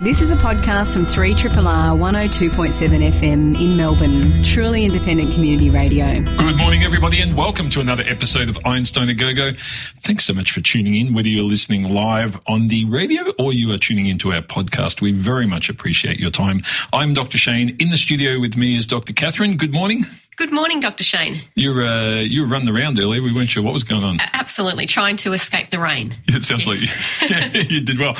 This is a podcast from 3RRR 102.7 FM in Melbourne, truly independent community radio. Good morning, everybody, and welcome to another episode of Einstein a Go Go. Thanks so much for tuning in, whether you're listening live on the radio or you are tuning into our podcast. We very much appreciate your time. I'm Dr. Shane. In the studio with me is Dr. Catherine. Good morning. Good morning, Dr. Shane. You were uh, you were running around earlier. We weren't sure what was going on. Absolutely, trying to escape the rain. It sounds yes. like you, you did well.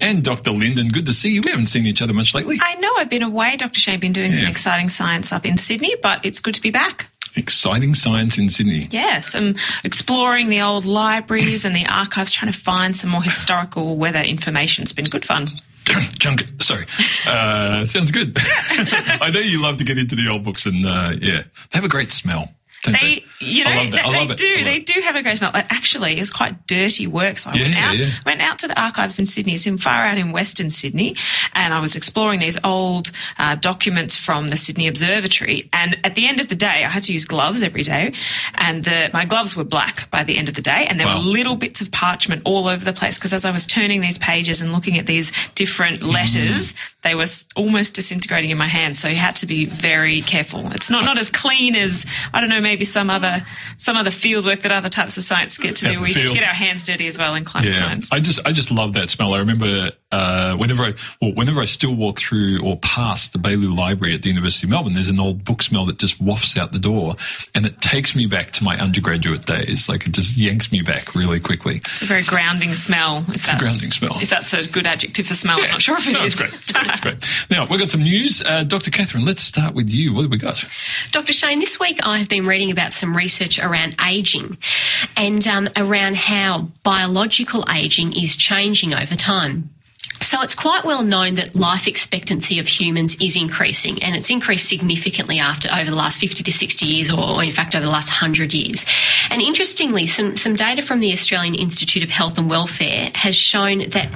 And Dr. Linden, good to see you. We haven't seen each other much lately. I know I've been away, Dr. Shane. Been doing yeah. some exciting science up in Sydney, but it's good to be back. Exciting science in Sydney. Yes, I'm exploring the old libraries and the archives, trying to find some more historical weather information. It's been good fun. Junket. Sorry. Uh, sounds good. I know you love to get into the old books, and uh, yeah, they have a great smell. They, they, you know, they, they do. They do have a great smell. Actually, it's quite dirty work. So I yeah, went out, yeah. went out to the archives in Sydney. It's in far out in Western Sydney, and I was exploring these old uh, documents from the Sydney Observatory. And at the end of the day, I had to use gloves every day, and the, my gloves were black by the end of the day, and there wow. were little bits of parchment all over the place. Because as I was turning these pages and looking at these different letters, mm. they were almost disintegrating in my hands. So you had to be very careful. It's not not as clean as I don't know maybe some other some other field work that other types of science get to do. We field. get our hands dirty as well in climate yeah. science. I just I just love that smell. I remember uh, whenever I well, whenever I still walk through or past the Baillieu Library at the University of Melbourne, there's an old book smell that just wafts out the door, and it takes me back to my undergraduate days. Like it just yanks me back really quickly. It's a very grounding smell. It's a grounding smell. If that's a good adjective for smell, yeah. I'm not sure if it no, is. It's great. It's great. It's great. Now we've got some news, uh, Dr. Catherine. Let's start with you. What have we got? Dr. Shane, this week I have been reading about some research around aging and um, around how biological aging is changing over time. So it's quite well known that life expectancy of humans is increasing and it's increased significantly after over the last 50 to 60 years or in fact over the last 100 years. And interestingly, some, some data from the Australian Institute of Health and Welfare has shown that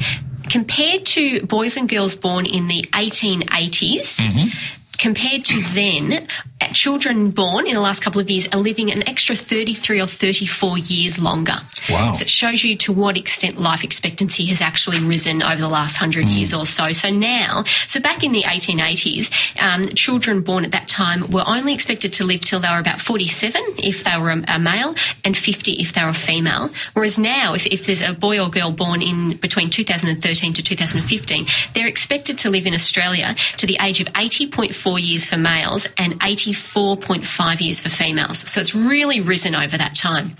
compared to boys and girls born in the 1880s, mm-hmm compared to then, children born in the last couple of years are living an extra 33 or 34 years longer. Wow. So it shows you to what extent life expectancy has actually risen over the last 100 mm. years or so. So now, so back in the 1880s, um, children born at that time were only expected to live till they were about 47 if they were a, a male and 50 if they were a female. Whereas now, if, if there's a boy or girl born in between 2013 to 2015, they're expected to live in Australia to the age of 80.4 years for males and 84.5 years for females. So it's really risen over that time.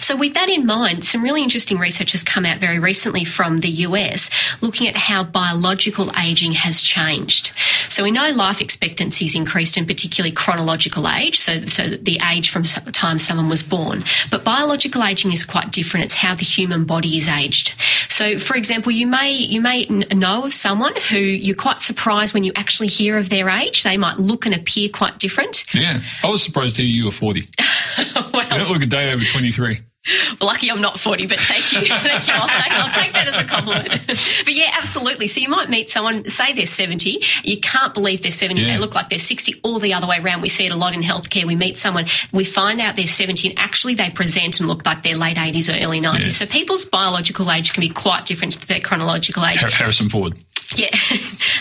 So, with that in mind, some really interesting research has come out very recently from the US looking at how biological aging has changed. So, we know life expectancy has increased, and particularly chronological age, so, so the age from the time someone was born. But biological aging is quite different. It's how the human body is aged. So, for example, you may you may know of someone who you're quite surprised when you actually hear of their age. They might look and appear quite different. Yeah, I was surprised to hear you were 40. well, you don't look a day over 23. Well, lucky I'm not 40, but thank you. thank you. I'll take, I'll take that as a compliment. but yeah, absolutely. So you might meet someone, say they're 70, you can't believe they're 70, yeah. they look like they're 60, or the other way around. We see it a lot in healthcare. We meet someone, we find out they're 70, and actually they present and look like they're late 80s or early 90s. Yeah. So people's biological age can be quite different to their chronological age. Harrison Ford. Yeah.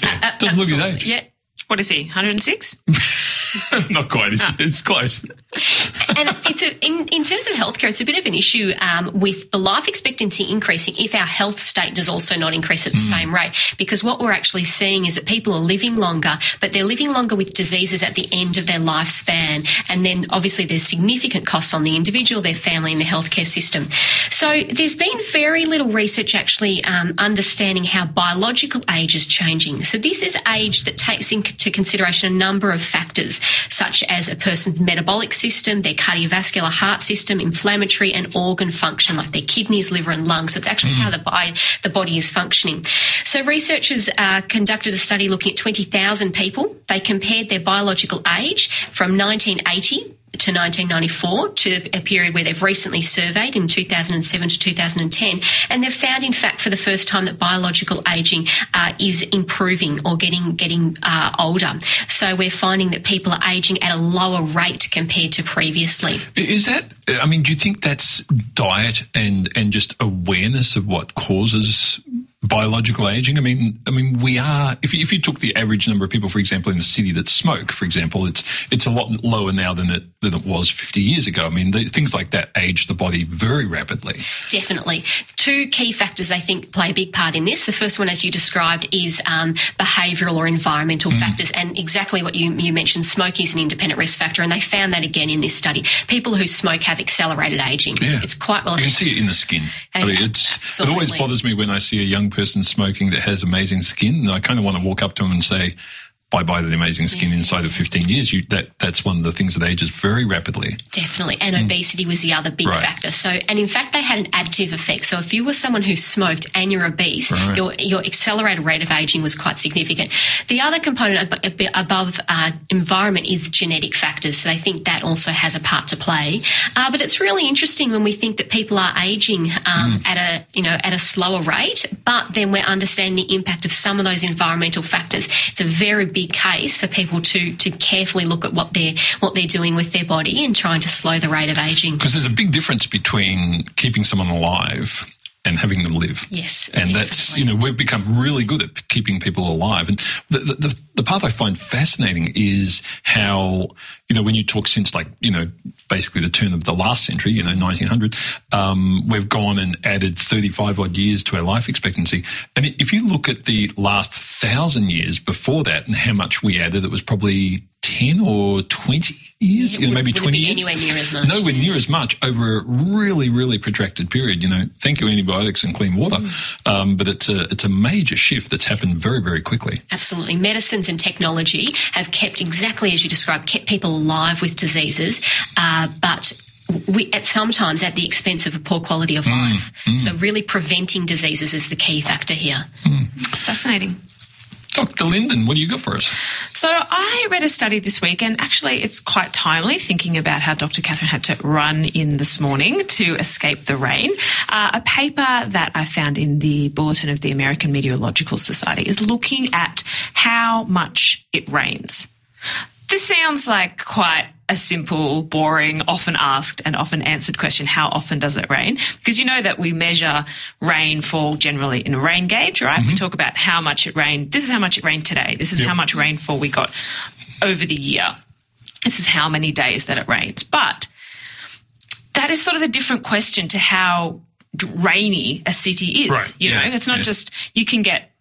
yeah. Doesn't look his age. Yeah. What is he, 106? Not quite. It's, it's close. and it's a, in, in terms of healthcare, it's a bit of an issue um, with the life expectancy increasing if our health state does also not increase at the mm. same rate. Because what we're actually seeing is that people are living longer, but they're living longer with diseases at the end of their lifespan. And then obviously there's significant costs on the individual, their family, and the healthcare system. So there's been very little research actually um, understanding how biological age is changing. So this is age that takes into into consideration a number of factors, such as a person's metabolic system, their cardiovascular heart system, inflammatory and organ function, like their kidneys, liver, and lungs. So it's actually mm. how the body, the body is functioning. So researchers uh, conducted a study looking at 20,000 people. They compared their biological age from 1980 to 1994 to a period where they've recently surveyed in 2007 to 2010 and they've found in fact for the first time that biological aging uh, is improving or getting getting uh, older. So we're finding that people are aging at a lower rate compared to previously. Is that i mean do you think that's diet and and just awareness of what causes biological aging. I mean, I mean, we are. If you, if you took the average number of people, for example, in the city that smoke, for example, it's it's a lot lower now than it than it was 50 years ago. I mean, the, things like that age the body very rapidly. Definitely, two key factors I think play a big part in this. The first one, as you described, is um, behavioural or environmental mm. factors, and exactly what you you mentioned. Smoking is an independent risk factor, and they found that again in this study. People who smoke have accelerated aging. Yeah. It's, it's quite well. You can see it in the skin. I mean, it always bothers me when I see a young person smoking that has amazing skin. I kind of want to walk up to them and say, bye bye the amazing skin yeah. inside of 15 years you that that's one of the things that ages very rapidly definitely and mm. obesity was the other big right. factor so and in fact they had an additive effect so if you were someone who smoked and you're obese right. your your accelerated rate of aging was quite significant the other component above uh, environment is genetic factors so they think that also has a part to play uh, but it's really interesting when we think that people are aging um, mm. at a you know at a slower rate but then we're understanding the impact of some of those environmental factors it's a very big case for people to to carefully look at what they're what they're doing with their body and trying to slow the rate of aging. Because there's a big difference between keeping someone alive and having them live. Yes, and definitely. that's you know we've become really good at keeping people alive. And the, the the part I find fascinating is how you know when you talk since like you know basically the turn of the last century, you know 1900, um, we've gone and added 35 odd years to our life expectancy. And if you look at the last thousand years before that and how much we added, it was probably 10 or 20 years, yeah, you know, maybe 20 years. Anywhere near as much. Nowhere near as much over a really, really protracted period. You know, thank you antibiotics and clean water. Mm. Um, but it's a, it's a major shift that's happened very, very quickly. Absolutely. Medicines and technology have kept exactly as you described, kept people alive with diseases, uh, but we, at sometimes at the expense of a poor quality of mm, life. Mm. So really preventing diseases is the key factor here. Mm. It's fascinating. Dr. Linden, what do you got for us? So I read a study this week, and actually it's quite timely thinking about how Dr. Catherine had to run in this morning to escape the rain. Uh, a paper that I found in the Bulletin of the American Meteorological Society is looking at how much it rains. This sounds like quite a simple, boring, often asked and often answered question how often does it rain? Because you know that we measure rainfall generally in a rain gauge, right? Mm-hmm. We talk about how much it rained. This is how much it rained today. This is yep. how much rainfall we got over the year. This is how many days that it rains. But that is sort of a different question to how rainy a city is. Right. You know, it's not yeah. just you can get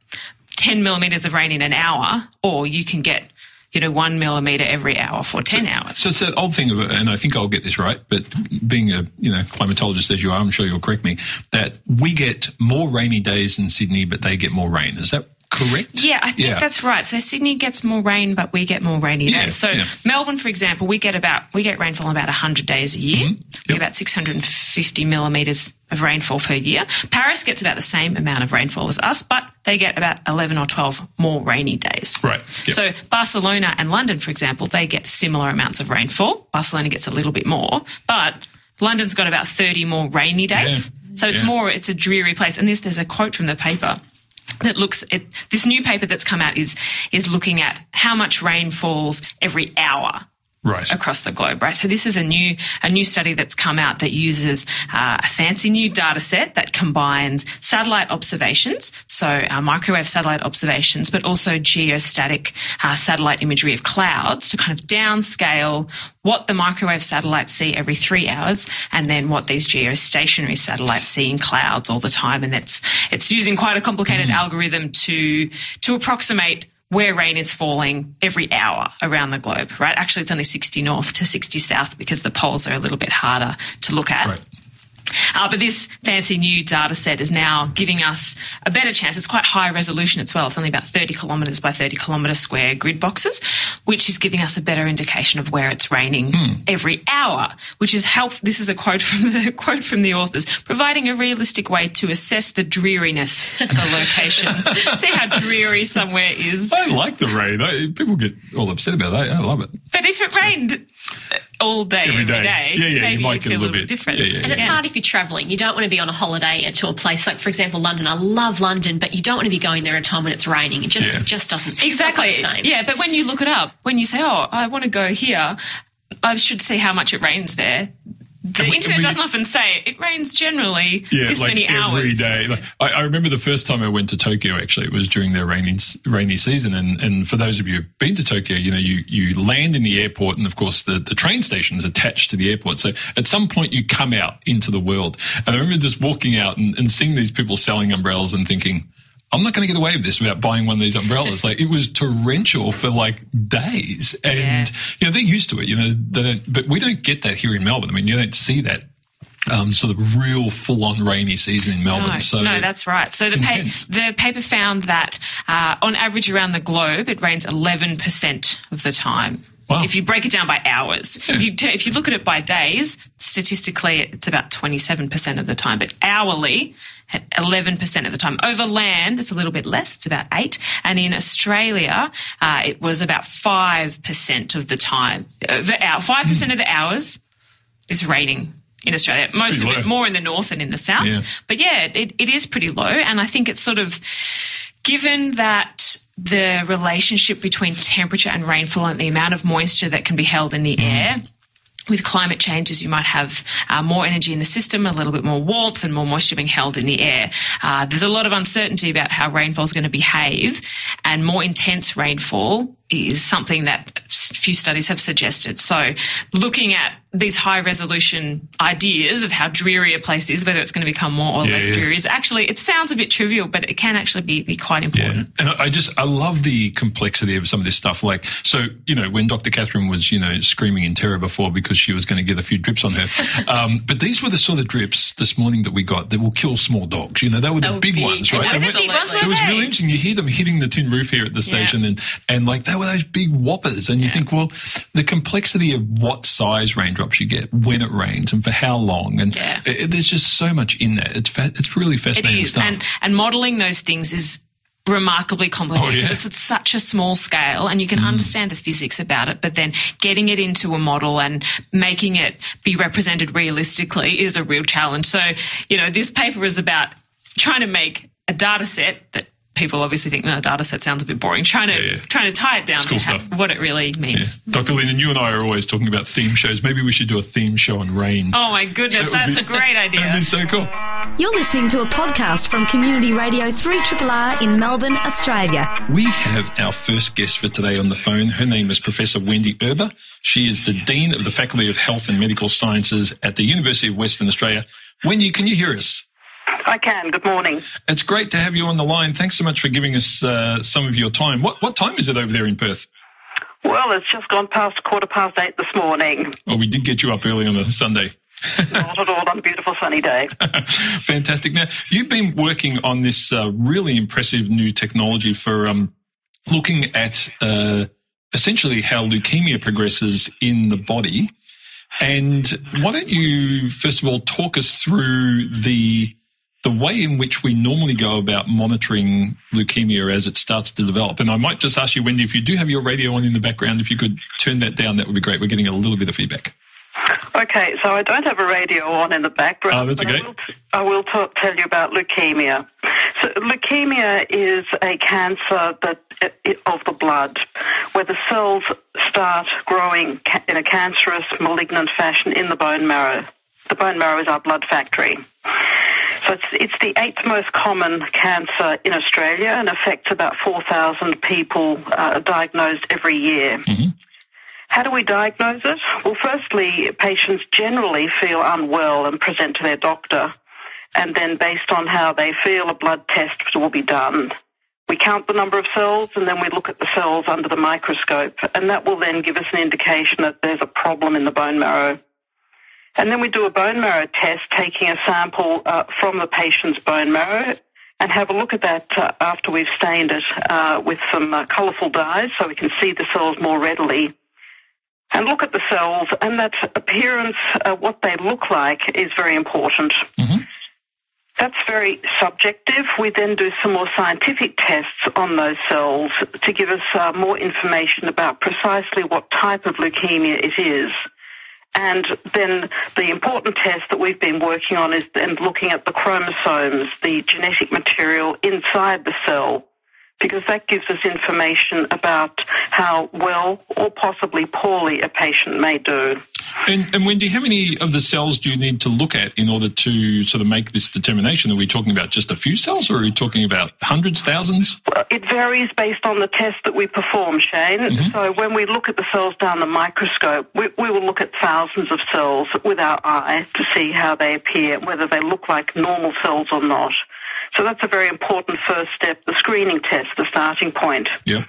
10 millimeters of rain in an hour or you can get you know, one millimeter every hour for 10 so, hours. So it's an old thing of, and I think I'll get this right, but being a, you know, climatologist as you are, I'm sure you'll correct me, that we get more rainy days in Sydney, but they get more rain. Is that correct? Yeah, I think yeah. that's right. So Sydney gets more rain, but we get more rainy yeah, days. So yeah. Melbourne, for example, we get about we get rainfall about 100 days a year. Mm-hmm. Yep. We get about 650 millimetres of rainfall per year. Paris gets about the same amount of rainfall as us, but they get about 11 or 12 more rainy days. Right. Yep. So Barcelona and London, for example, they get similar amounts of rainfall. Barcelona gets a little bit more, but London's got about 30 more rainy days. So it's more, it's a dreary place. And this, there's a quote from the paper that looks at this new paper that's come out is is looking at how much rain falls every hour right. across the globe, right? So this is a new a new study that's come out that uses uh, a fancy new data set that combines satellite observations, so uh, microwave satellite observations, but also geostatic uh, satellite imagery of clouds to kind of downscale what the microwave satellites see every three hours, and then what these geostationary satellites see in clouds all the time, and it's it's using quite a complicated mm. algorithm to to approximate where rain is falling every hour around the globe, right? Actually, it's only 60 north to 60 south because the poles are a little bit harder to look at. Right. Uh, but this fancy new data set is now giving us a better chance. It's quite high resolution as well. It's only about 30 kilometres by 30 kilometre square grid boxes, which is giving us a better indication of where it's raining hmm. every hour, which is help. This is a quote from the quote from the authors, providing a realistic way to assess the dreariness of a location. See how dreary somewhere is. I like the rain. I, people get all upset about that. I love it. But if it rained all day, every, every day. day. Yeah, yeah, maybe you might get a little bit different. Yeah, yeah, and it's hard if you're travelling. You don't want to be on a holiday to a place like, for example, London. I love London, but you don't want to be going there at a time when it's raining. It just, it just doesn't exactly. same. Yeah, but when you look it up, when you say, "Oh, I want to go here," I should see how much it rains there the we, internet we, doesn't often say it. it rains generally yeah, this like many hours every day. Like, I, I, remember the first time I went to Tokyo. Actually, it was during their rainy rainy season. And, and for those of you who've been to Tokyo, you know you you land in the airport, and of course the the train station is attached to the airport. So at some point you come out into the world. And I remember just walking out and, and seeing these people selling umbrellas and thinking I'm not going to get away with this without buying one of these umbrellas. like it was torrential for like days, and yeah. you know they're used to it. You know, but we don't get that here in Melbourne. I mean, you don't see that um, sort of real full on rainy season in Melbourne. No, so no, that's right. So the, pa- the, paper found that uh, on average around the globe, it rains 11% of the time. Wow. If you break it down by hours, yeah. if, you t- if you look at it by days, statistically it's about 27% of the time, but hourly, 11% of the time. Over land, it's a little bit less, it's about 8 And in Australia, uh, it was about 5% of the time. Uh, the hour, 5% mm. of the hours is raining in Australia. It's Most of low. it more in the north than in the south. Yeah. But yeah, it, it is pretty low. And I think it's sort of given that the relationship between temperature and rainfall and the amount of moisture that can be held in the mm. air with climate changes, you might have uh, more energy in the system, a little bit more warmth, and more moisture being held in the air. Uh, there's a lot of uncertainty about how rainfall is going to behave, and more intense rainfall is something that few studies have suggested. So, looking at these high resolution ideas of how dreary a place is, whether it's going to become more or yeah, less yeah. dreary, is actually it sounds a bit trivial, but it can actually be, be quite important. Yeah. And I just I love the complexity of some of this stuff. Like, so you know, when Dr. Catherine was you know screaming in terror before because she was going to get a few drips on her, um, but these were the sort of drips this morning that we got that will kill small dogs. You know, they were the big, big, ones, right? And it was really interesting. You hear them hitting the tin roof here at the station, and and like they were those big whoppers, and you think, well, the complexity of what size raindrops you get when it rains and for how long, and yeah. it, there's just so much in there. It's fa- it's really fascinating it stuff. And and modelling those things is remarkably complicated because oh, yeah. it's at such a small scale and you can mm. understand the physics about it, but then getting it into a model and making it be represented realistically is a real challenge. So, you know, this paper is about trying to make a data set that people obviously think, no, data set sounds a bit boring. Trying to yeah, yeah. trying to tie it down to how, what it really means. Yeah. Dr. Lynn, you and I are always talking about theme shows. Maybe we should do a theme show on rain. Oh my goodness, that that's be, a great idea. That'd be so cool. You're listening to a podcast from Community Radio 3RRR in Melbourne, Australia. We have our first guest for today on the phone. Her name is Professor Wendy Erber. She is the Dean of the Faculty of Health and Medical Sciences at the University of Western Australia. Wendy, can you hear us? I can. Good morning. It's great to have you on the line. Thanks so much for giving us uh, some of your time. What what time is it over there in Perth? Well, it's just gone past quarter past eight this morning. Well, we did get you up early on a Sunday. Not at all on a beautiful sunny day. Fantastic. Now, you've been working on this uh, really impressive new technology for um, looking at uh, essentially how leukemia progresses in the body. And why don't you, first of all, talk us through the the way in which we normally go about monitoring leukemia as it starts to develop. And I might just ask you, Wendy, if you do have your radio on in the background, if you could turn that down, that would be great. We're getting a little bit of feedback. Okay, so I don't have a radio on in the background. Oh, that's okay. I will, I will t- tell you about leukemia. So, leukemia is a cancer that of the blood, where the cells start growing in a cancerous, malignant fashion in the bone marrow. The bone marrow is our blood factory. So it's, it's the eighth most common cancer in Australia and affects about 4,000 people uh, diagnosed every year. Mm-hmm. How do we diagnose it? Well, firstly, patients generally feel unwell and present to their doctor. And then, based on how they feel, a blood test will be done. We count the number of cells and then we look at the cells under the microscope, and that will then give us an indication that there's a problem in the bone marrow. And then we do a bone marrow test, taking a sample uh, from the patient's bone marrow and have a look at that uh, after we've stained it uh, with some uh, colourful dyes so we can see the cells more readily. And look at the cells, and that appearance, uh, what they look like, is very important. Mm-hmm. That's very subjective. We then do some more scientific tests on those cells to give us uh, more information about precisely what type of leukemia it is. And then the important test that we've been working on is then looking at the chromosomes, the genetic material inside the cell, because that gives us information about how well or possibly poorly a patient may do. And, and Wendy, how many of the cells do you need to look at in order to sort of make this determination? Are we talking about just a few cells or are we talking about hundreds, thousands? Well, it varies based on the test that we perform, Shane. Mm-hmm. So when we look at the cells down the microscope, we, we will look at thousands of cells with our eye to see how they appear, whether they look like normal cells or not. So that's a very important first step, the screening test, the starting point. Yeah.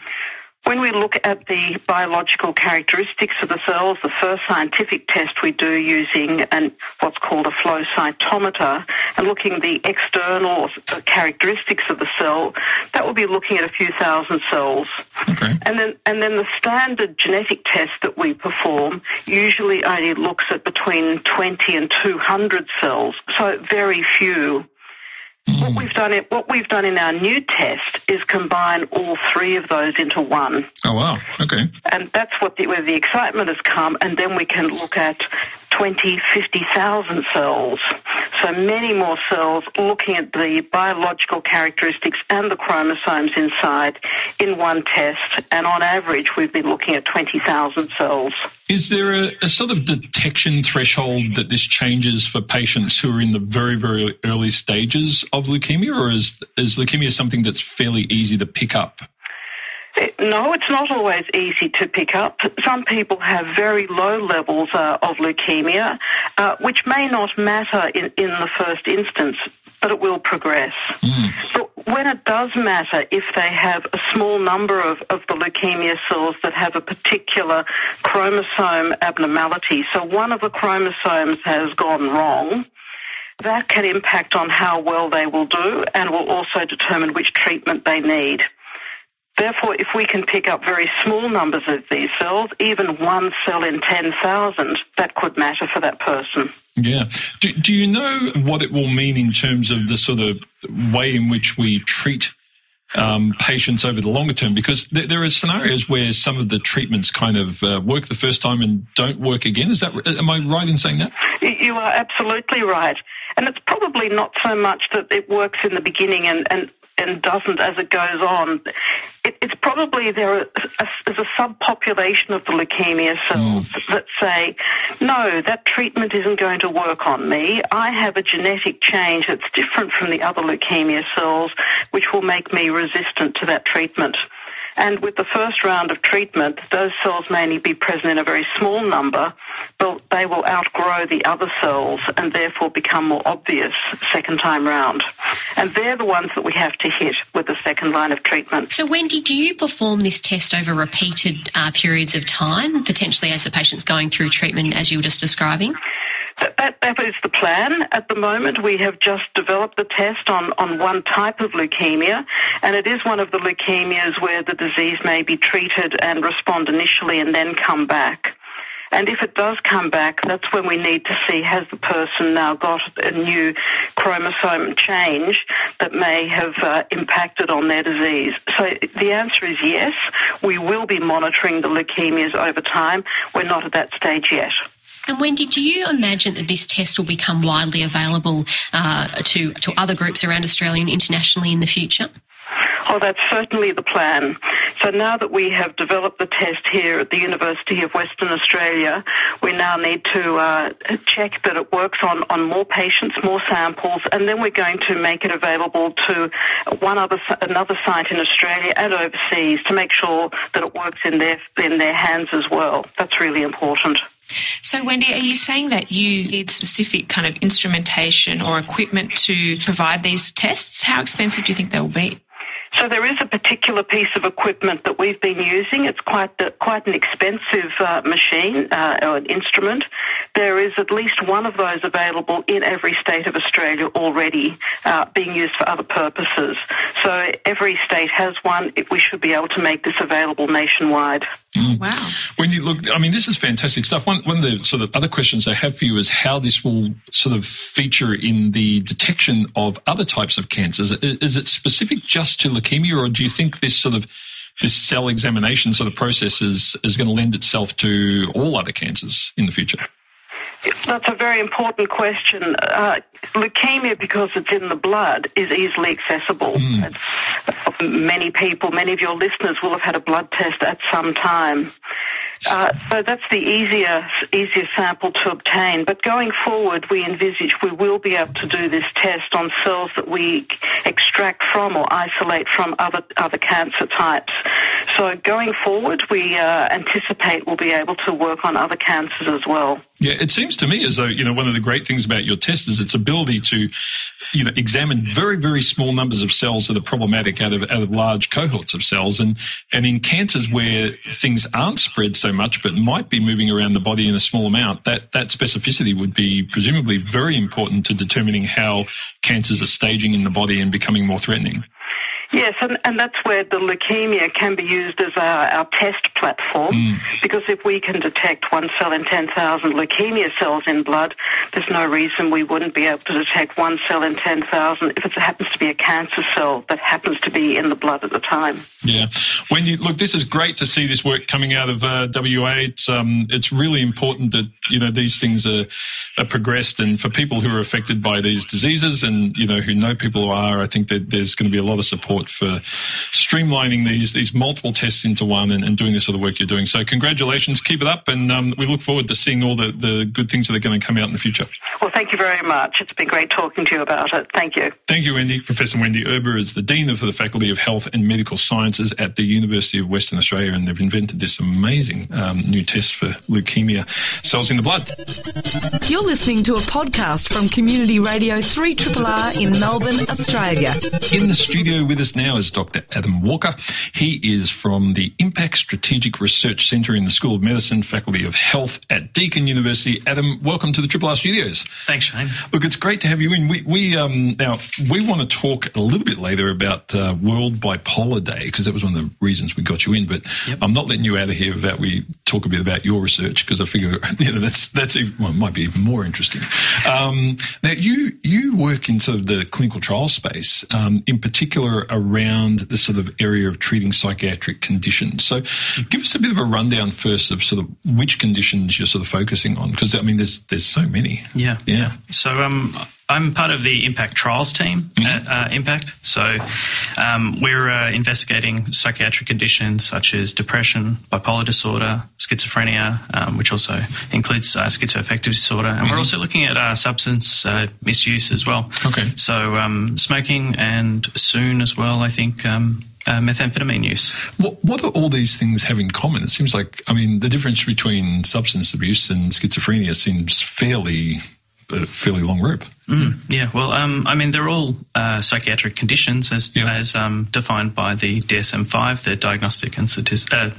When we look at the biological characteristics of the cells, the first scientific test we do using an, what's called a flow cytometer and looking at the external characteristics of the cell, that will be looking at a few thousand cells. Okay. And then and then the standard genetic test that we perform usually only looks at between 20 and 200 cells, so very few. What we've done, it, what we've done in our new test is combine all three of those into one. Oh wow! Okay. And that's what the, where the excitement has come, and then we can look at 20, 50,000 cells. So many more cells looking at the biological characteristics and the chromosomes inside in one test. And on average, we've been looking at 20,000 cells. Is there a, a, sort of detection threshold that this changes for patients who are in the very, very early stages of leukemia, or is, is leukemia something that's fairly easy to pick up? No, it's not always easy to pick up. Some people have very low levels uh, of leukemia, uh, which may not matter in, in the first instance, but it will progress. Mm. But when it does matter, if they have a small number of, of the leukemia cells that have a particular chromosome abnormality, so one of the chromosomes has gone wrong, that can impact on how well they will do and will also determine which treatment they need. Therefore, if we can pick up very small numbers of these cells, even one cell in 10,000, that could matter for that person. Yeah. Do, do you know what it will mean in terms of the sort of way in which we treat um, patients over the longer term? Because th- there are scenarios where some of the treatments kind of uh, work the first time and don't work again. Is that am I right in saying that? You are absolutely right, and it's probably not so much that it works in the beginning and, and and doesn't as it goes on. It, it's probably there is a, a, subpopulation of the leukemia cells mm. that say, no, that treatment isn't going to work on me. I have a genetic change that's different from the other leukemia cells, which will make me resistant to that treatment. And with the first round of treatment, those cells may only be present in a very small number, but they will outgrow the other cells and therefore become more obvious second time round. And they're the ones that we have to hit with the second line of treatment. So, Wendy, do you perform this test over repeated uh, periods of time, potentially as the patient's going through treatment as you were just describing? That, that, that is the plan. At the moment, we have just developed the test on, on one type of leukemia, and it is one of the leukemias where the disease may be treated and respond initially and then come back. And if it does come back, that's when we need to see has the person now got a new chromosome change that may have uh, impacted on their disease. So the answer is yes. We will be monitoring the leukemias over time. We're not at that stage yet. And Wendy, do you imagine that this test will become widely available uh, to, to other groups around Australia and internationally in the future? Oh, that's certainly the plan. So now that we have developed the test here at the University of Western Australia, we now need to uh, check that it works on, on more patients, more samples, and then we're going to make it available to one other another site in Australia and overseas to make sure that it works in their in their hands as well. That's really important. So, Wendy, are you saying that you need specific kind of instrumentation or equipment to provide these tests? How expensive do you think they will be? So there is a particular piece of equipment that we've been using. It's quite the, quite an expensive uh, machine uh, or an instrument. There is at least one of those available in every state of Australia already, uh, being used for other purposes. So every state has one. We should be able to make this available nationwide. Mm. Wow. Wendy, look, I mean, this is fantastic stuff. One, one of the sort of other questions I have for you is how this will sort of feature in the detection of other types of cancers. Is it specific just to leukemia, or do you think this sort of this cell examination sort of process is, is going to lend itself to all other cancers in the future? That's a very important question. Uh, leukemia, because it's in the blood, is easily accessible. Mm. Many people, many of your listeners will have had a blood test at some time. Uh, so that's the easier easier sample to obtain. But going forward, we envisage we will be able to do this test on cells that we extract from or isolate from other other cancer types. So going forward, we uh, anticipate we'll be able to work on other cancers as well. Yeah, it seems to me as though, you know, one of the great things about your test is its ability to, you know, examine very, very small numbers of cells that are problematic out of, out of large cohorts of cells. And, and in cancers where things aren't spread so much, but might be moving around the body in a small amount, that, that specificity would be presumably very important to determining how cancers are staging in the body and becoming more threatening. Yes, and, and that's where the leukemia can be used as our, our test platform mm. because if we can detect one cell in 10,000 leukemia cells in blood, there's no reason we wouldn't be able to detect one cell in 10,000 if it happens to be a cancer cell that happens to be in the blood at the time. Yeah. When you look, this is great to see this work coming out of uh, WA. It's, um, it's really important that, you know, these things are, are progressed and for people who are affected by these diseases and, you know, who know people who are, I think that there's going to be a lot of support support for streamlining these these multiple tests into one and, and doing the sort of work you're doing. So congratulations, keep it up, and um, we look forward to seeing all the, the good things that are going to come out in the future. Well, thank you very much. It's been great talking to you about it. Thank you. Thank you, Wendy. Professor Wendy Erber is the Dean of the Faculty of Health and Medical Sciences at the University of Western Australia, and they've invented this amazing um, new test for leukemia cells in the blood. You're listening to a podcast from Community Radio 3 R in Melbourne, Australia. In the studio with us us now is Dr. Adam Walker. He is from the Impact Strategic Research Centre in the School of Medicine, Faculty of Health at Deakin University. Adam, welcome to the Triple R Studios. Thanks, Shane. Look, it's great to have you in. We, we um, now we want to talk a little bit later about uh, World Bipolar Day because that was one of the reasons we got you in. But yep. I'm not letting you out of here without we talk a bit about your research because I figure you know that's that's even, well, might be even more interesting. Um, now you you work in sort of the clinical trial space, um, in particular around the sort of area of treating psychiatric conditions. So, give us a bit of a rundown first of sort of which conditions you're sort of focusing on, because I mean, there's there's so many. Yeah, yeah. So, um, I'm part of the Impact Trials team mm-hmm. at uh, Impact. So um, we're uh, investigating psychiatric conditions such as depression, bipolar disorder, schizophrenia, um, which also includes uh, schizoaffective disorder. And mm-hmm. we're also looking at uh, substance uh, misuse as well. Okay. So um, smoking and soon as well, I think. Um, uh, methamphetamine use. What, what do all these things have in common? It seems like, I mean, the difference between substance abuse and schizophrenia seems fairly, a fairly long rope. Mm, yeah, well, um, I mean, they're all uh, psychiatric conditions as, as um, defined by the DSM-5, the Diagnostic and Statistic, uh,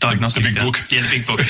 Diagnostic. The, big book. Yeah, the big book.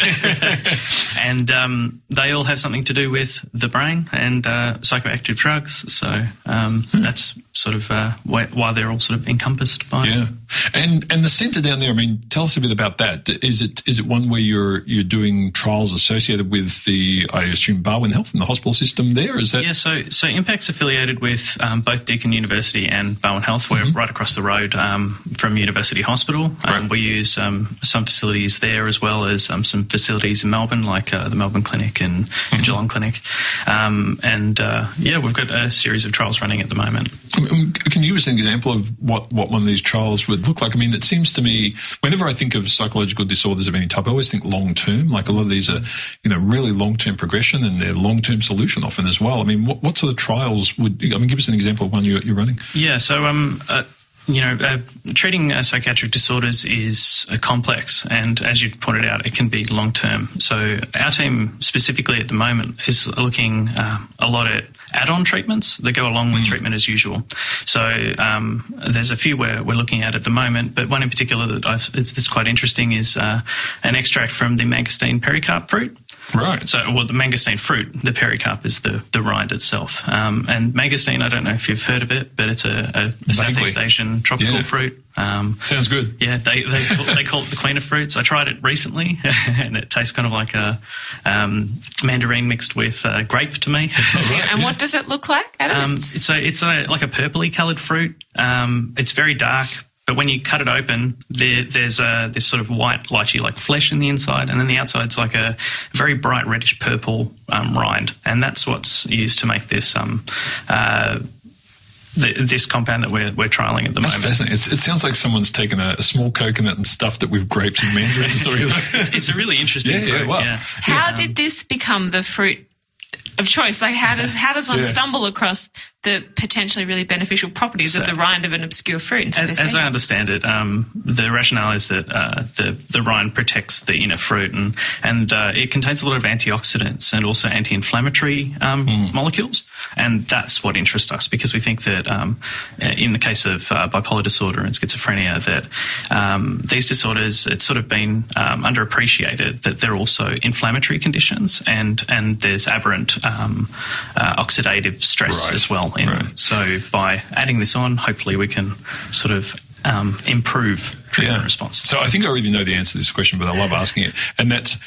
and um, they all have something to do with the brain and uh, psychoactive drugs. So hmm. that's sort of uh, why they're all sort of encompassed by. Yeah, and and the centre down there. I mean, tell us a bit about that. Is it is it one where you're you're doing trials associated with the I assume Barwon Health and the hospital system there? Is that yeah? So so Impact's affiliated with um, both Deakin University and Barwon Health. We're mm-hmm. right across the road um, from University Hospital. Um, right. We use um, some facilities there as well as um, some facilities in Melbourne, like uh, the Melbourne Clinic and mm-hmm. the Geelong Clinic. Um, and uh, yeah, we've got a series of trials running at the moment. Can you give us an example of what, what one of these trials would look like? I mean, it seems to me, whenever I think of psychological disorders of any type, I always think long term. Like a lot of these are, you know, really long term progression and they're long term solution often as well. I mean, what, what sort of trials would, I mean, give us an example of one you're, you're running. Yeah, so um, uh, you know, uh, treating uh, psychiatric disorders is uh, complex, and as you've pointed out, it can be long term. So, our team specifically at the moment is looking uh, a lot at add-on treatments that go along with mm. treatment as usual. So um, there's a few we're, we're looking at at the moment, but one in particular that I've, it's, it's quite interesting is uh, an extract from the mangosteen pericarp fruit. Right. So, well, the mangosteen fruit, the pericarp is the, the rind itself. Um, and mangosteen, I don't know if you've heard of it, but it's a, a, a Southeast Asian tropical yeah. fruit. Um, Sounds good. Yeah, they they, they call it the queen of fruits. I tried it recently, and it tastes kind of like a um, mandarin mixed with uh, grape to me. yeah, and what does it look like? Um, it's a it's a like a purpley coloured fruit. Um, it's very dark, but when you cut it open, there, there's a this sort of white, lychee like flesh in the inside, and then the outside's like a very bright reddish purple um, rind, and that's what's used to make this um, uh, the, this compound that we're, we're trialing at the That's moment. Fascinating. It's, it sounds like someone's taken a, a, small coconut and stuffed it with grapes and mandarins. it's, it's, a really interesting yeah, fruit. Yeah, wow. yeah. How did this become the fruit of choice? Like, how does how does one yeah. stumble across the potentially really beneficial properties so, of the rind of an obscure fruit. As, as I understand it, um, the rationale is that uh, the the rind protects the inner fruit, and and uh, it contains a lot of antioxidants and also anti-inflammatory um, mm. molecules, and that's what interests us because we think that um, in the case of uh, bipolar disorder and schizophrenia, that um, these disorders it's sort of been um, underappreciated that they're also inflammatory conditions, and and there's aberrant um, uh, oxidative stress right. as well in. Right. So by adding this on, hopefully we can sort of um, improve treatment yeah. response. So I think I already know the answer to this question, but I love asking it. And that's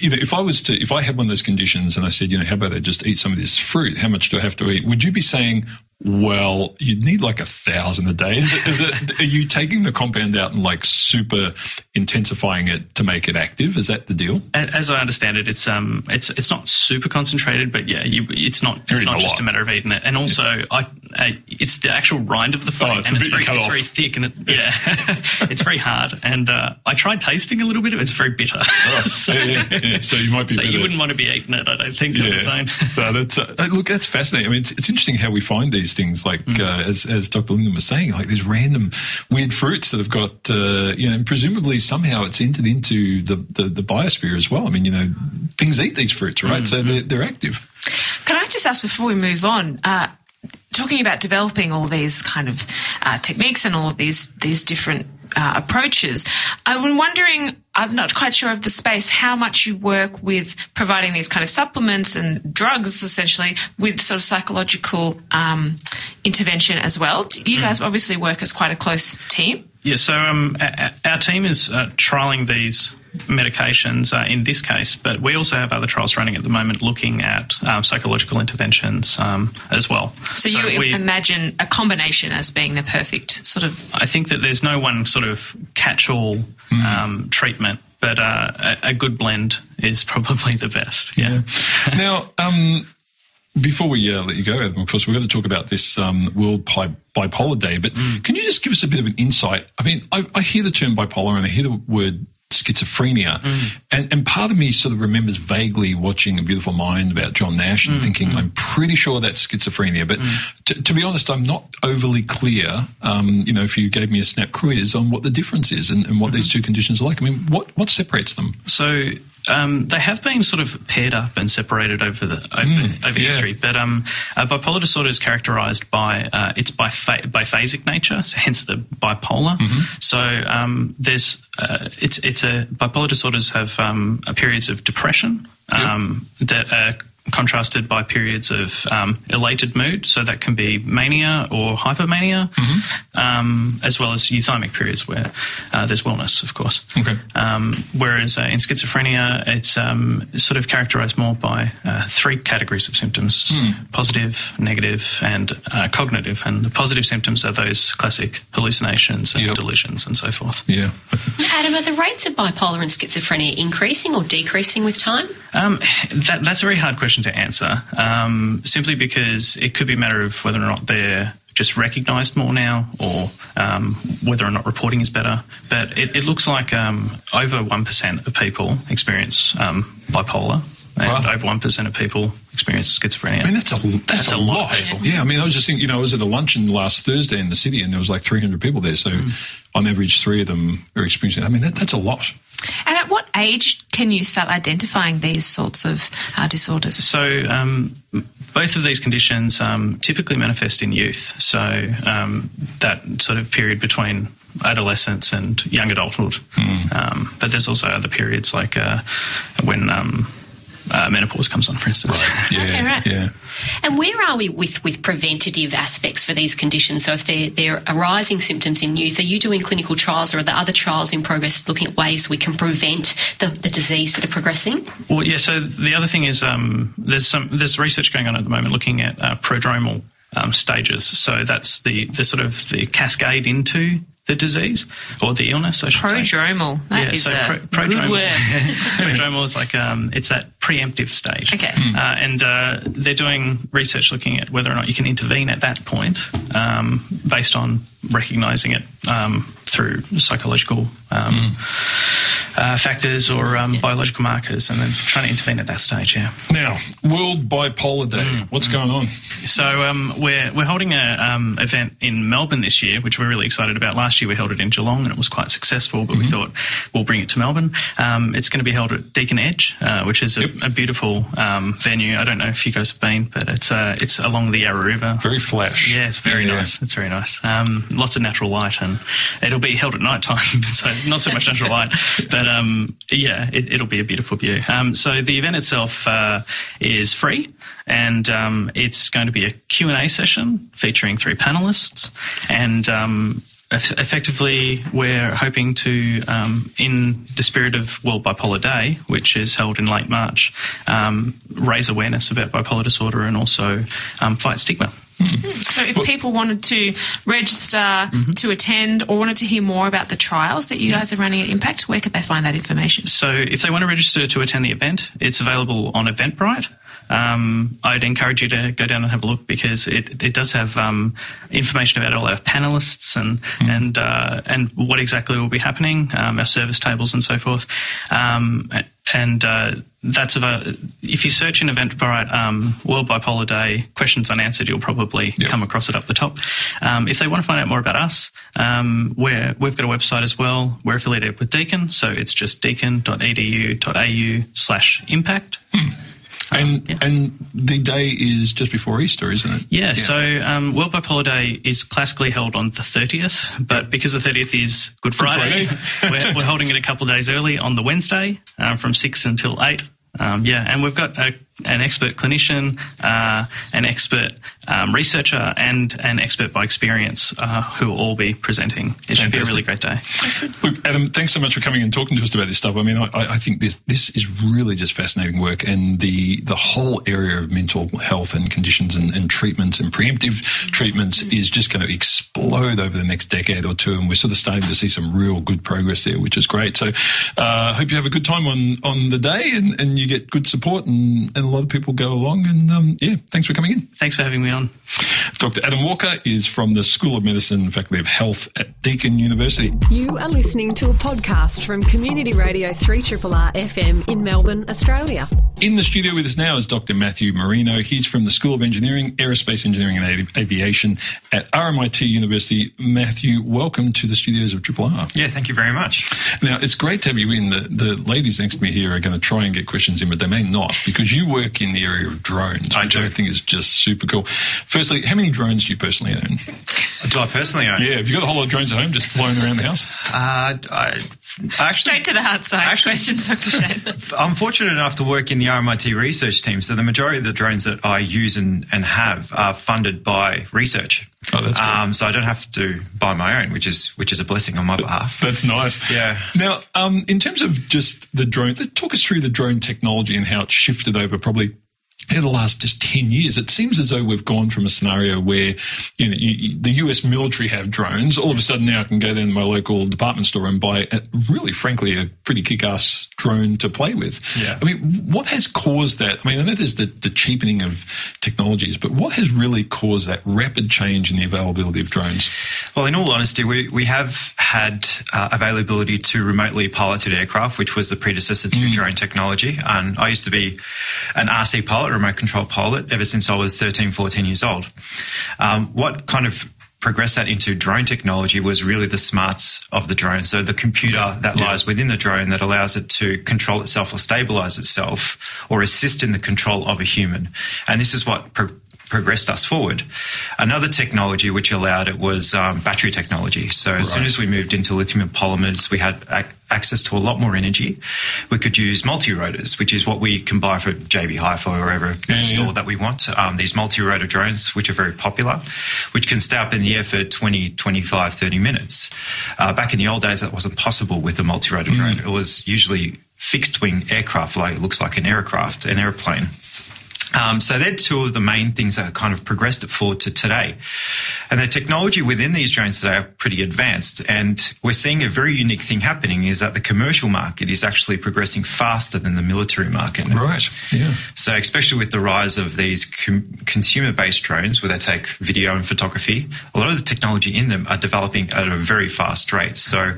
you know, if I was to, if I had one of those conditions and I said, you know, how about I just eat some of this fruit? How much do I have to eat? Would you be saying, well, you'd need like a thousand a day. Is it, is it, are you taking the compound out and like super intensifying it to make it active? Is that the deal? As I understand it, it's um, it's it's not super concentrated, but yeah, you, it's not it's not just lot. a matter of eating it. And also, yeah. I, I, it's the actual rind of the fruit, oh, it's and it's very, it's very thick, and it, yeah, it's very hard. And uh, I tried tasting a little bit of it; it's very bitter. Oh, so, yeah, yeah, so you might be. So you wouldn't want to be eating it, I don't think, on its own. no, that's, uh, look, that's fascinating. I mean, it's, it's interesting how we find these these things, like mm. uh, as, as Dr. Linden was saying, like these random weird fruits that have got, uh, you know, and presumably somehow it's entered into the, the, the, biosphere as well. I mean, you know, things eat these fruits, right? Mm. So they're, they're active. Can I just ask before we move on? Uh, talking about developing all these kind of uh, techniques and all of these these different uh, approaches. I'm wondering, I'm not quite sure of the space, how much you work with providing these kind of supplements and drugs, essentially, with sort of psychological um, intervention as well. You guys obviously work as quite a close team. Yeah, so um, our team is uh, trialing these medications uh, in this case, but we also have other trials running at the moment looking at um, psychological interventions um, as well. So, so you we, imagine a combination as being the perfect sort of. I think that there's no one sort of catch-all mm. um, treatment. But uh, a, a, good blend is probably the best. Yeah. yeah. now, um, before we uh, let you go, Adam, of course, we're going to talk about this um, World Bipolar Day, but mm. can you just give us a bit of an insight? I mean, I, I, hear the term bipolar and I hear the word schizophrenia. Mm. And, and part of me sort of remembers vaguely watching A Beautiful Mind about John Nash and mm. thinking, mm. I'm pretty sure that's schizophrenia. But mm. to, to, be honest, I'm not overly clear, um, you know, if you gave me a snap quiz on what the difference is and, and what mm-hmm. these two conditions are like. I mean, what, what separates them? So um, they have been sort of paired up and separated over the over, mm, over yeah. history, but um, uh, bipolar disorder is characterised by uh, its biphasic biphasic nature, so hence the bipolar. Mm-hmm. So um, there's uh, it's it's a bipolar disorders have um, periods of depression um, that are contrasted by periods of um, elated mood. So that can be mania or hypermania, mm-hmm. um, as well as euthymic periods where uh, there's wellness, of course. Okay. Um, whereas uh, in schizophrenia, it's um, sort of characterized more by uh, three categories of symptoms mm. positive, negative, and uh, cognitive. And the positive symptoms are those classic hallucinations and yep. delusions and so forth. Yeah. Adam, are the rates of bipolar and schizophrenia increasing or decreasing with time? Um, that, that's a very hard question to answer, um, simply because it could be a matter of whether or not they're just recognised more now, or um, whether or not reporting is better. But it, it looks like um, over one percent of people experience um, bipolar, and wow. over one percent of people experience schizophrenia. I mean, that's a that's, that's a, a, lot. lot yeah, I mean, I was just thinking, you know, I was at a luncheon last Thursday in the city, and there was like 300 people there. So, mm. on average, three of them are experiencing. I mean, that, that's a lot. And at what age can you start identifying these sorts of uh, disorders? So, um, both of these conditions um, typically manifest in youth. So, um, that sort of period between adolescence and young adulthood. Mm. but there's also other periods like uh, when um, uh, menopause comes on, for instance. Right. Yeah, okay, right. Yeah. And where are we with, with preventative aspects for these conditions? So if they're, they're arising symptoms in youth, are you doing clinical trials or are there other trials in progress looking at ways we can prevent the, the disease that are progressing? Well, yeah, so the other thing is um, there's some there's research going on at the moment looking at uh, prodromal um, stages. So that's the, the sort of the cascade into the disease or the illness. I should prodromal. Say. That yeah, is so a pro- good word. prodromal is like um, it's that preemptive stage. Okay. Uh, and uh, they're doing research looking at whether or not you can intervene at that point um, based on recognizing it um, through psychological um, mm. uh, factors or um, yeah. biological markers, and then trying to intervene at that stage. Yeah. Now, World Bipolar Day. Mm. What's mm. going on? So um, we're we're holding an um, event in Melbourne this year, which we're really excited about. Last year we held it in Geelong, and it was quite successful. But mm-hmm. we thought we'll bring it to Melbourne. Um, it's going to be held at Deakin Edge, uh, which is a, yep. a beautiful um, venue. I don't know if you guys have been, but it's uh, it's along the Yarra River. Very flash. Yeah, it's very yeah, nice. It's very nice. lots of natural light, and it'll be held at night time, so not so much natural light, but um, yeah, it, will be a beautiful view. Um, so the event itself uh, is free, and um, it's going to be a Q and A session featuring three panelists, and um, effectively, we're hoping to, um, in the spirit of World Bipolar Day, which is held in late March, um, raise awareness about bipolar disorder and also um, fight stigma. So, if people wanted to register mm-hmm. to attend or wanted to hear more about the trials that you yeah. guys are running at Impact, where could they find that information? So, if they want to register to attend the event, it's available on Eventbrite. Um, I'd encourage you to go down and have a look because it, it does have um, information about all our panelists and mm. and uh, and what exactly will be happening, um, our service tables and so forth. Um, and uh, that's about, if you search in Eventbrite um, World Bipolar Day questions unanswered, you'll probably yep. come across it up the top. Um, if they want to find out more about us, um, we're, we've got a website as well. We're affiliated with Deakin, so it's just deakin.edu.au slash impact. Hmm. And yeah. and the day is just before Easter, isn't it? Yeah. yeah. So um, World Bipolar Day is classically held on the thirtieth, but because the thirtieth is Good Friday, Friday. we're, we're, holding it a couple of days early on the Wednesday uh, from six until eight. Um, yeah, and we've got a an expert clinician, uh, an expert um, researcher, and an expert by experience uh, who will all be presenting. It should be a really great day. Look, Adam, thanks so much for coming and talking to us about this stuff. I mean, I, I, think this this is really just fascinating work, and the the whole area of mental health and conditions and, and treatments and preemptive treatments mm-hmm. is just going to explode over the next decade or two, and we're sort of starting to see some real good progress there, which is great. So, I uh, hope you have a good time on on the day, and, and you get good support and, and a lot of people go along. And um, yeah, thanks for coming in. Thanks for having me on. Dr. Adam Walker is from the School of Medicine, and Faculty of Health at Deakin University. You are listening to a podcast from Community Radio 3RRR FM in Melbourne, Australia. In the studio with us now is Dr. Matthew Marino. He's from the School of Engineering, Aerospace Engineering and Aviation at RMIT University. Matthew, welcome to the studios of Triple R. Yeah, thank you very much. Now, it's great to have you in. The, the ladies next to me here are going to try and get questions in, but they may not because you work in the area of drones, I which do. I think is just super cool. Firstly, how many drones do you personally own? Do I personally own? Yeah, have you got a whole lot of drones at home just flying around the house? Uh, I, actually, Straight to the hard science actually, questions, Dr. Shane. I'm fortunate enough to work in the RMIT research team, so the majority of the drones that I use and, and have are funded by research. Oh, that's um, so I don't have to buy my own, which is which is a blessing on my behalf. That's nice. Yeah. Now, um, in terms of just the drone, talk us through the drone technology and how it's shifted over probably in the last just 10 years, it seems as though we've gone from a scenario where you know, you, the US military have drones. All of a sudden now I can go down to my local department store and buy, a, really, frankly, a pretty kick-ass drone to play with. Yeah. I mean, what has caused that? I mean, I know there's the, the cheapening of technologies, but what has really caused that rapid change in the availability of drones? Well, in all honesty, we, we have had uh, availability to remotely piloted aircraft, which was the predecessor to mm. drone technology. And I used to be an RC pilot remote control pilot ever since I was 13, 14 years old. Um, what kind of progressed that into drone technology was really the smarts of the drone. So the computer that yeah. lies within the drone that allows it to control itself or stabilize itself or assist in the control of a human. And this is what pro- progressed us forward. Another technology which allowed it was um, battery technology. So as right. soon as we moved into lithium and polymers, we had ac- access to a lot more energy. We could use multi-rotors, which is what we can buy for JB Hi-Fi or wherever yeah, store yeah. that we want. Um, these multi-rotor drones, which are very popular, which can stay up in the air for 20, 25, 30 minutes. Uh, back in the old days, that wasn't possible with a multi-rotor mm. drone. It was usually fixed wing aircraft, like it looks like an aircraft, an airplane. Um, so they're two of the main things that have kind of progressed it forward to today. And the technology within these drones today are pretty advanced. And we're seeing a very unique thing happening is that the commercial market is actually progressing faster than the military market. Now. Right. Yeah. So especially with the rise of these com- consumer-based drones where they take video and photography, a lot of the technology in them are developing at a very fast rate. So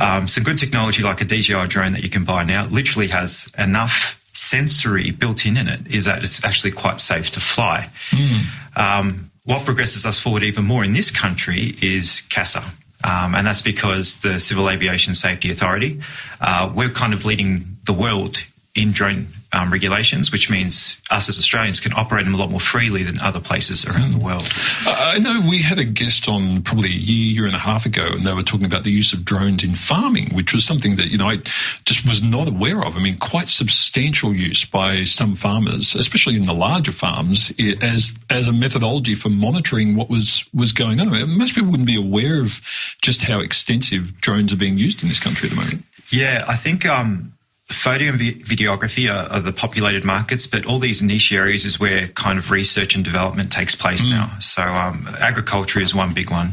um, some good technology like a DJI drone that you can buy now literally has enough sensory built in in it is that it's actually quite safe to fly. Mm. Um, what progresses us forward even more in this country is CASA. Um, and that's because the Civil Aviation Safety Authority, uh, we're kind of leading the world in drone um, regulations, which means us as Australians can operate them a lot more freely than other places around mm. the world. Uh, I know we had a guest on probably a year, year and a half ago, and they were talking about the use of drones in farming, which was something that you know I just was not aware of. I mean, quite substantial use by some farmers, especially in the larger farms, as as a methodology for monitoring what was was going on. I mean, most people wouldn't be aware of just how extensive drones are being used in this country at the moment. Yeah, I think. Um, photo and videography are, are, the populated markets, but all these niche areas is where kind of research and development takes place mm. now. So um, agriculture is one big one.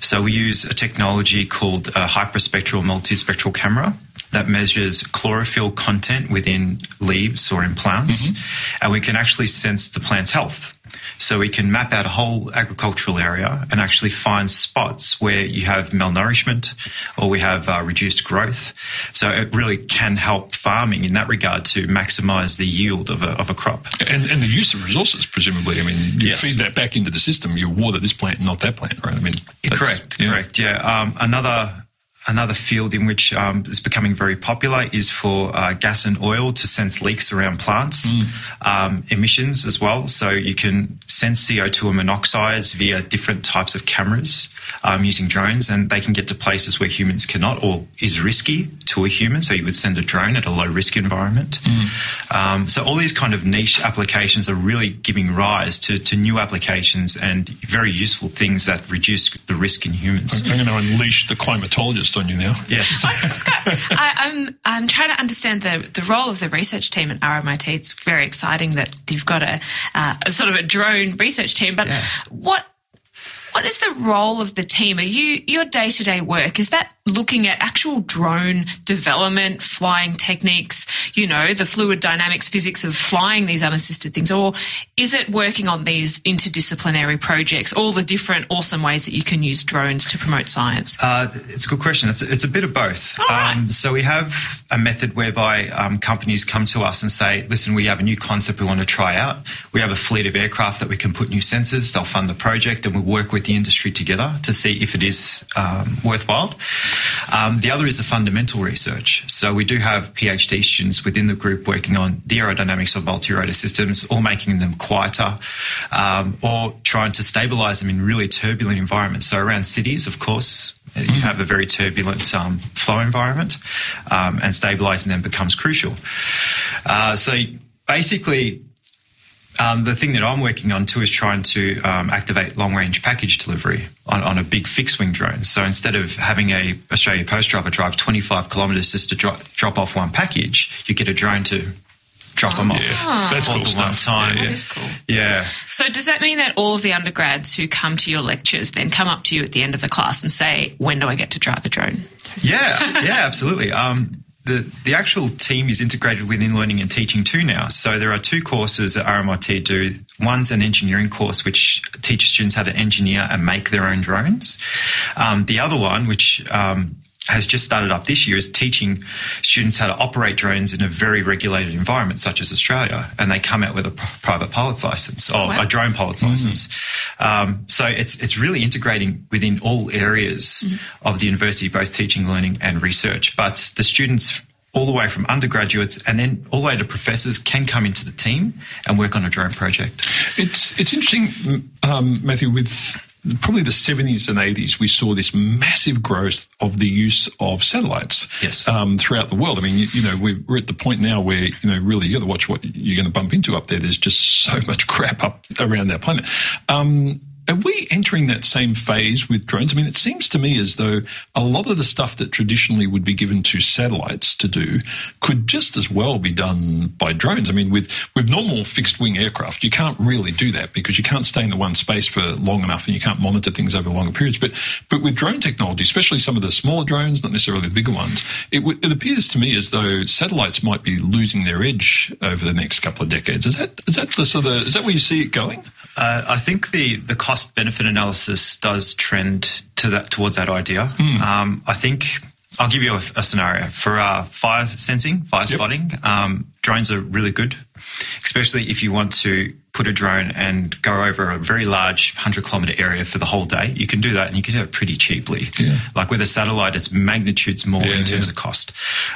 So we use a technology called a hyperspectral multispectral camera that measures chlorophyll content within leaves or in plants, mm-hmm. and we can actually sense the plant's health. So we can map out a whole agricultural area and actually find spots where you have malnourishment or we have uh, reduced growth. So it really can help farming in that regard to maximise the yield of a, of a crop. And, and, the use of resources, presumably. I mean, you yes. feed that back into the system, you water this plant, not that plant, right? I mean, correct, yeah. correct. Yeah. Um, another Another field in which um, is becoming very popular is for uh, gas and oil to sense leaks around plants, mm. um, emissions as well. So you can sense CO2 and monoxides via different types of cameras um, using drones, and they can get to places where humans cannot or is risky to a human. So you would send a drone at a low risk environment. Mm. so all these kind of niche applications are really giving rise to, to new applications and very useful things that reduce the risk in humans. I'm going to unleash the climatologist on you now. Yes. I, I'm, I'm trying to understand the, the role of the research team at RMIT. It's very exciting that you've got a, uh, a sort of a drone research team, but yeah. what what is the role of the team? Are you your day to day work? Is that looking at actual drone development, flying techniques, you know, the fluid dynamics, physics of flying these unassisted things? Or is it working on these interdisciplinary projects, all the different awesome ways that you can use drones to promote science? Uh, it's a good question. It's a, it's a bit of both. Um, so we have a method whereby um, companies come to us and say, listen, we have a new concept we want to try out. We have a fleet of aircraft that we can put new sensors. They'll fund the project and we work with the industry together to see if it is um, worthwhile. Um, the other is the fundamental research. So we do have PhD students within the group working on the aerodynamics of multi-rotor systems or making them quieter um, or trying to stabilize them in really turbulent environments. So around cities, of course, you mm-hmm. have a very turbulent um, flow environment, um, and stabilizing them becomes crucial. Uh, so basically, um, the thing that I'm working on too is trying to um, activate long range package delivery on, on, a big fixed wing drone. So instead of having a Australia Post driver drive 25 kilometres just to drop, drop off one package, you get a drone to drop oh, them off. Yeah. That's all cool the one time. Yeah, yeah. That is cool. Yeah. So does that mean that all of the undergrads who come to your lectures then come up to you at the end of the class and say, "When do I get to drive a drone?" Yeah, yeah, absolutely. Um, the, the actual team is integrated within learning and teaching too now. So there are two courses that RMIT do. One's an engineering course, which teaches students how to engineer and make their own drones. Um, the other one, which um, has just started up this year is teaching students how to operate drones in a very regulated environment such as Australia, and they come out with a private pilot's license or wow. a drone pilot's mm-hmm. license. Um, so it's it's really integrating within all areas mm-hmm. of the university, both teaching, learning, and research. But the students all the way from undergraduates and then all the way to professors can come into the team and work on a drone project. It's it's interesting, um, Matthew, with probably the 70s and 80s, we saw this massive growth of the use of satellites yes. um, throughout the world. I mean, you, you know, we're, we're, at the point now where, you know, really you got to watch what you're going to bump into up there. There's just so much crap up around that planet. Um, are we entering that same phase with drones? I mean, it seems to me as though a lot of the stuff that traditionally would be given to satellites to do could just as well be done by drones. I mean, with, with normal fixed wing aircraft, you can't really do that because you can't stay in the one space for long enough and you can't monitor things over longer periods. But, but with drone technology, especially some of the smaller drones, not necessarily the bigger ones, it, w- it appears to me as though satellites might be losing their edge over the next couple of decades. Is that, is that the sort of, is that where you see it going? Uh, I think the, the cost benefit analysis does trend to that towards that idea. Mm. Um, I think I'll give you a, a scenario for uh, fire sensing, fire yep. spotting. Um, drones are really good, especially if you want to put a drone and go over a very large 100 kilometer area for the whole day. You can do that and you can do it pretty cheaply. Yeah. Like with a satellite, it's magnitudes more yeah, in terms yeah. of cost.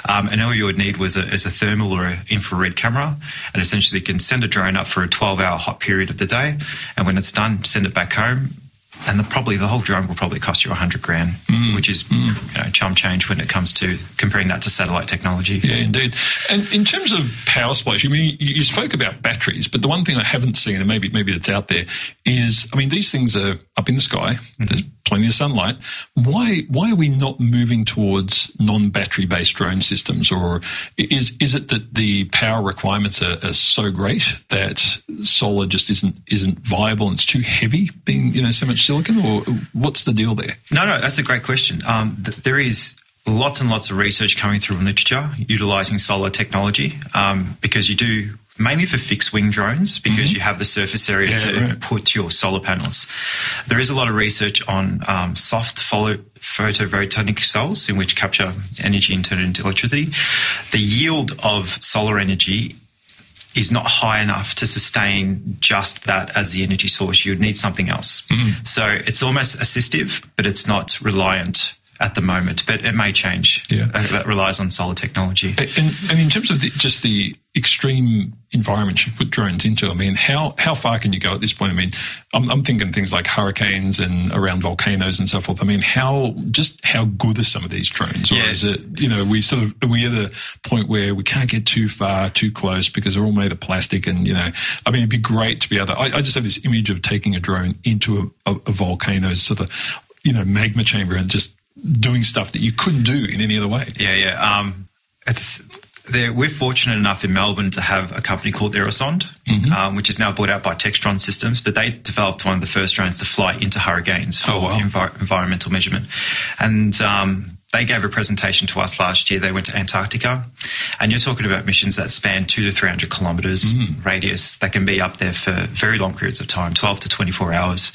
Um, and all you would need was a, is a thermal or an infrared camera. And essentially, you can send a drone up for a 12 hour hot period of the day. And when it's done, send it back home and the, probably the whole drone will probably cost you a hundred grand, mm. which is mm. you know, chum change when it comes to comparing that to satellite technology. Yeah, indeed. And in terms of power splash, I mean, you spoke about batteries, but the one thing I haven't seen, and maybe maybe it's out there, is I mean, these things are up in the sky. Mm-hmm. There's plenty of sunlight. Why why are we not moving towards non-battery based drone systems, or is is it that the power requirements are, are so great that solar just isn't isn't viable and it's too heavy, being you know so much silicon, or what's the deal there? No, no, that's a great question. Um, th- there is lots and lots of research coming through in literature utilizing solar technology um, because you do mainly for fixed wing drones because mm-hmm. you have the surface area yeah, to right. put your solar panels. There is a lot of research on um, soft follow, photovoltaic cells in which capture energy and turn it into electricity. The yield of solar energy is not high enough to sustain just that as the energy source. You would need something else. Mm-hmm. So it's almost assistive, but it's not reliant at the moment, but it may change. Yeah. Uh, that relies on solar technology. And, and in terms of the, just the extreme environments you put drones into, I mean, how, how far can you go at this point? I mean, I'm, I'm thinking things like hurricanes and around volcanoes and so forth. I mean, how just how good are some of these drones? Or yeah. is it, you know, we sort of, are we at the point where we can't get too far, too close because they're all made of plastic and, you know, I mean, it'd be great to be able to, I, I just have this image of taking a drone into a, a, a volcano, sort of, you know, magma chamber and just doing stuff that you couldn't do in any other way. Yeah, yeah. Um, it's we're fortunate enough in Melbourne to have a company called Aerosonde, mm-hmm. um, which is now bought out by Textron Systems. But they developed one of the first drones to fly into hurricanes for oh, wow. envi- environmental measurement, and um, they gave a presentation to us last year. They went to Antarctica, and you're talking about missions that span two to three hundred kilometres mm. radius that can be up there for very long periods of time, twelve to twenty four hours.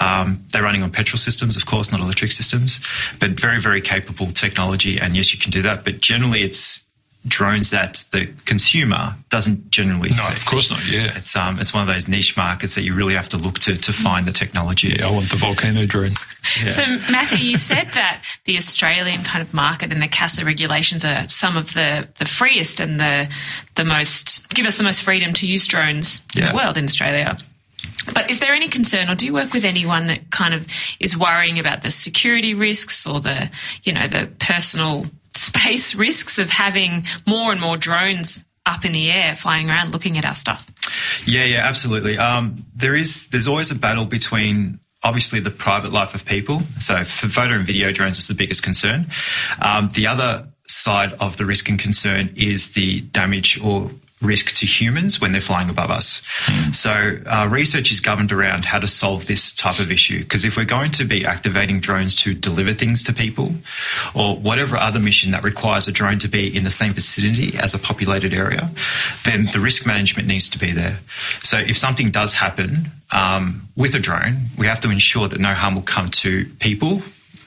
Um, they're running on petrol systems, of course, not electric systems, but very very capable technology. And yes, you can do that, but generally it's drones that the consumer doesn't generally no, see. of course not. Yeah, it's um, it's one of those niche markets that you really have to look to to find the technology. Yeah, I want the volcano drone. Yeah. So, Matthew, you said that the Australian kind of market and the CASA regulations are some of the the freest and the the most give us the most freedom to use drones yeah. in the world in Australia. But is there any concern, or do you work with anyone that kind of is worrying about the security risks or the, you know, the personal space risks of having more and more drones up in the air flying around looking at our stuff. Yeah, yeah, absolutely. Um, there is there's always a battle between obviously the private life of people. So for photo and video drones is the biggest concern. Um, the other side of the risk and concern is the damage or risk to humans when they're flying above us. Mm. So, uh, research is governed around how to solve this type of issue. Because if we're going to be activating drones to deliver things to people, or whatever other mission that requires a drone to be in the same vicinity as a populated area, then the risk management needs to be there. So, if something does happen um, with a drone, we have to ensure that no harm will come to people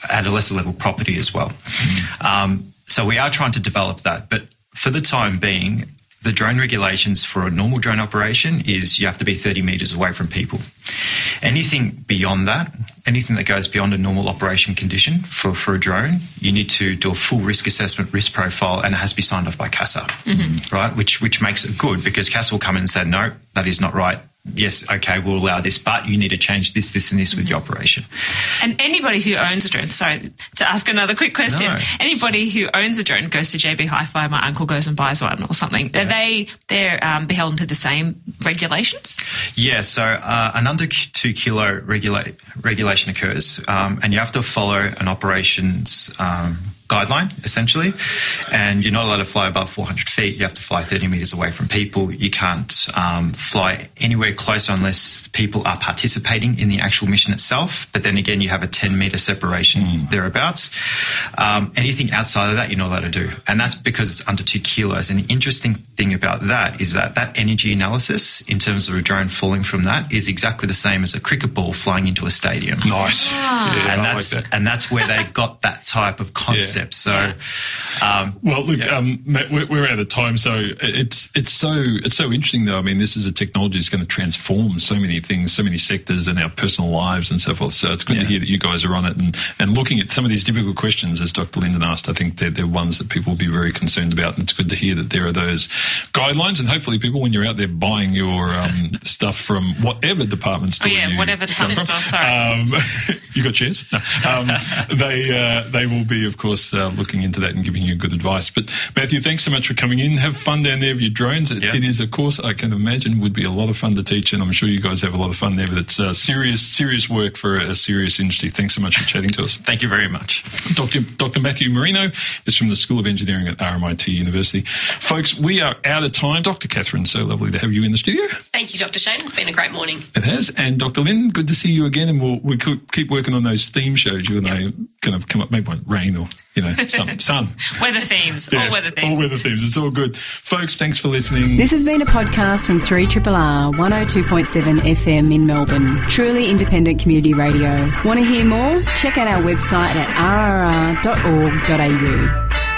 at a lesser level property as well. Mm. Um, so, we are trying to develop that, but for the time being, the drone regulations for a normal drone operation is you have to be 30 metres away from people. Anything beyond that, anything that goes beyond a normal operation condition for, for a drone, you need to do a full risk assessment, risk profile, and it has to be signed off by CASA, mm-hmm. right? Which which makes it good because CASA will come in and say, no, that is not right. Yes, okay, we'll allow this, but you need to change this, this, and this with your mm-hmm. operation. And anybody who owns a drone, sorry to ask another quick question. No. Anybody who owns a drone goes to JB Hi-Fi. My uncle goes and buys one or something. Yeah. Are they they're um, beholden to the same regulations? Yeah. So uh, an under two kilo regula- regulation occurs, um, and you have to follow an operations. Um, guideline, essentially. And you're not allowed to fly above 400 feet. You have to fly 30 meters away from people. You can't um, fly anywhere closer unless people are participating in the actual mission itself. But then again, you have a 10 meter separation mm. thereabouts. Um, anything outside of that, you're not allowed to do. And that's because it's under two kilos. And the interesting thing about that is that that energy analysis in terms of a drone falling from that is exactly the same as a cricket ball flying into a stadium. Nice. Ah. Yeah, and that's like that. and that's where they got that type of concept. Yeah. So, um, well, look, yeah. um, Matt, we're, we're, out of time, so it's it's so it's so interesting though. I mean, this is a technology that's going to transform so many things, so many sectors and our personal lives and so forth. So it's good yeah. to hear that you guys are on it and, and looking at some of these difficult questions, as Dr. Linden asked. I think they're, they're ones that people will be very concerned about, and it's good to hear that there are those guidelines. And hopefully, people, when you're out there buying your um, stuff from whatever department store, oh yeah, whatever department store, sorry, um, you got shares. No. Um, they uh, they will be, of course uh, looking into that and giving you good advice. But Matthew, thanks so much for coming in. Have fun down there with your drones. It, it is, of course, I can imagine would be a lot of fun to teach, and I'm sure you guys have a lot of fun there. But it's uh, serious, serious work for a serious industry. Thanks so much for chatting to us. Thank you very much. Dr. Dr. Matthew Marino is from the School of Engineering at RMIT University. Folks, we are out of time. Dr. Catherine, so lovely to have you in the studio. Thank you, Dr. Shane. It's been a great morning. It has. And Dr. Lynn, good to see you again. And we'll, we'll keep working on those theme shows. You and yep. I kind of come up, maybe one rain or, you know, sun. sun. weather themes. Yeah, all weather themes. All weather themes. It's all good. Folks, thanks for listening. This has been a podcast from 3RRR 102.7 FM in Melbourne. Truly independent community radio. Want to hear more? Check out our website at rrr.org.au.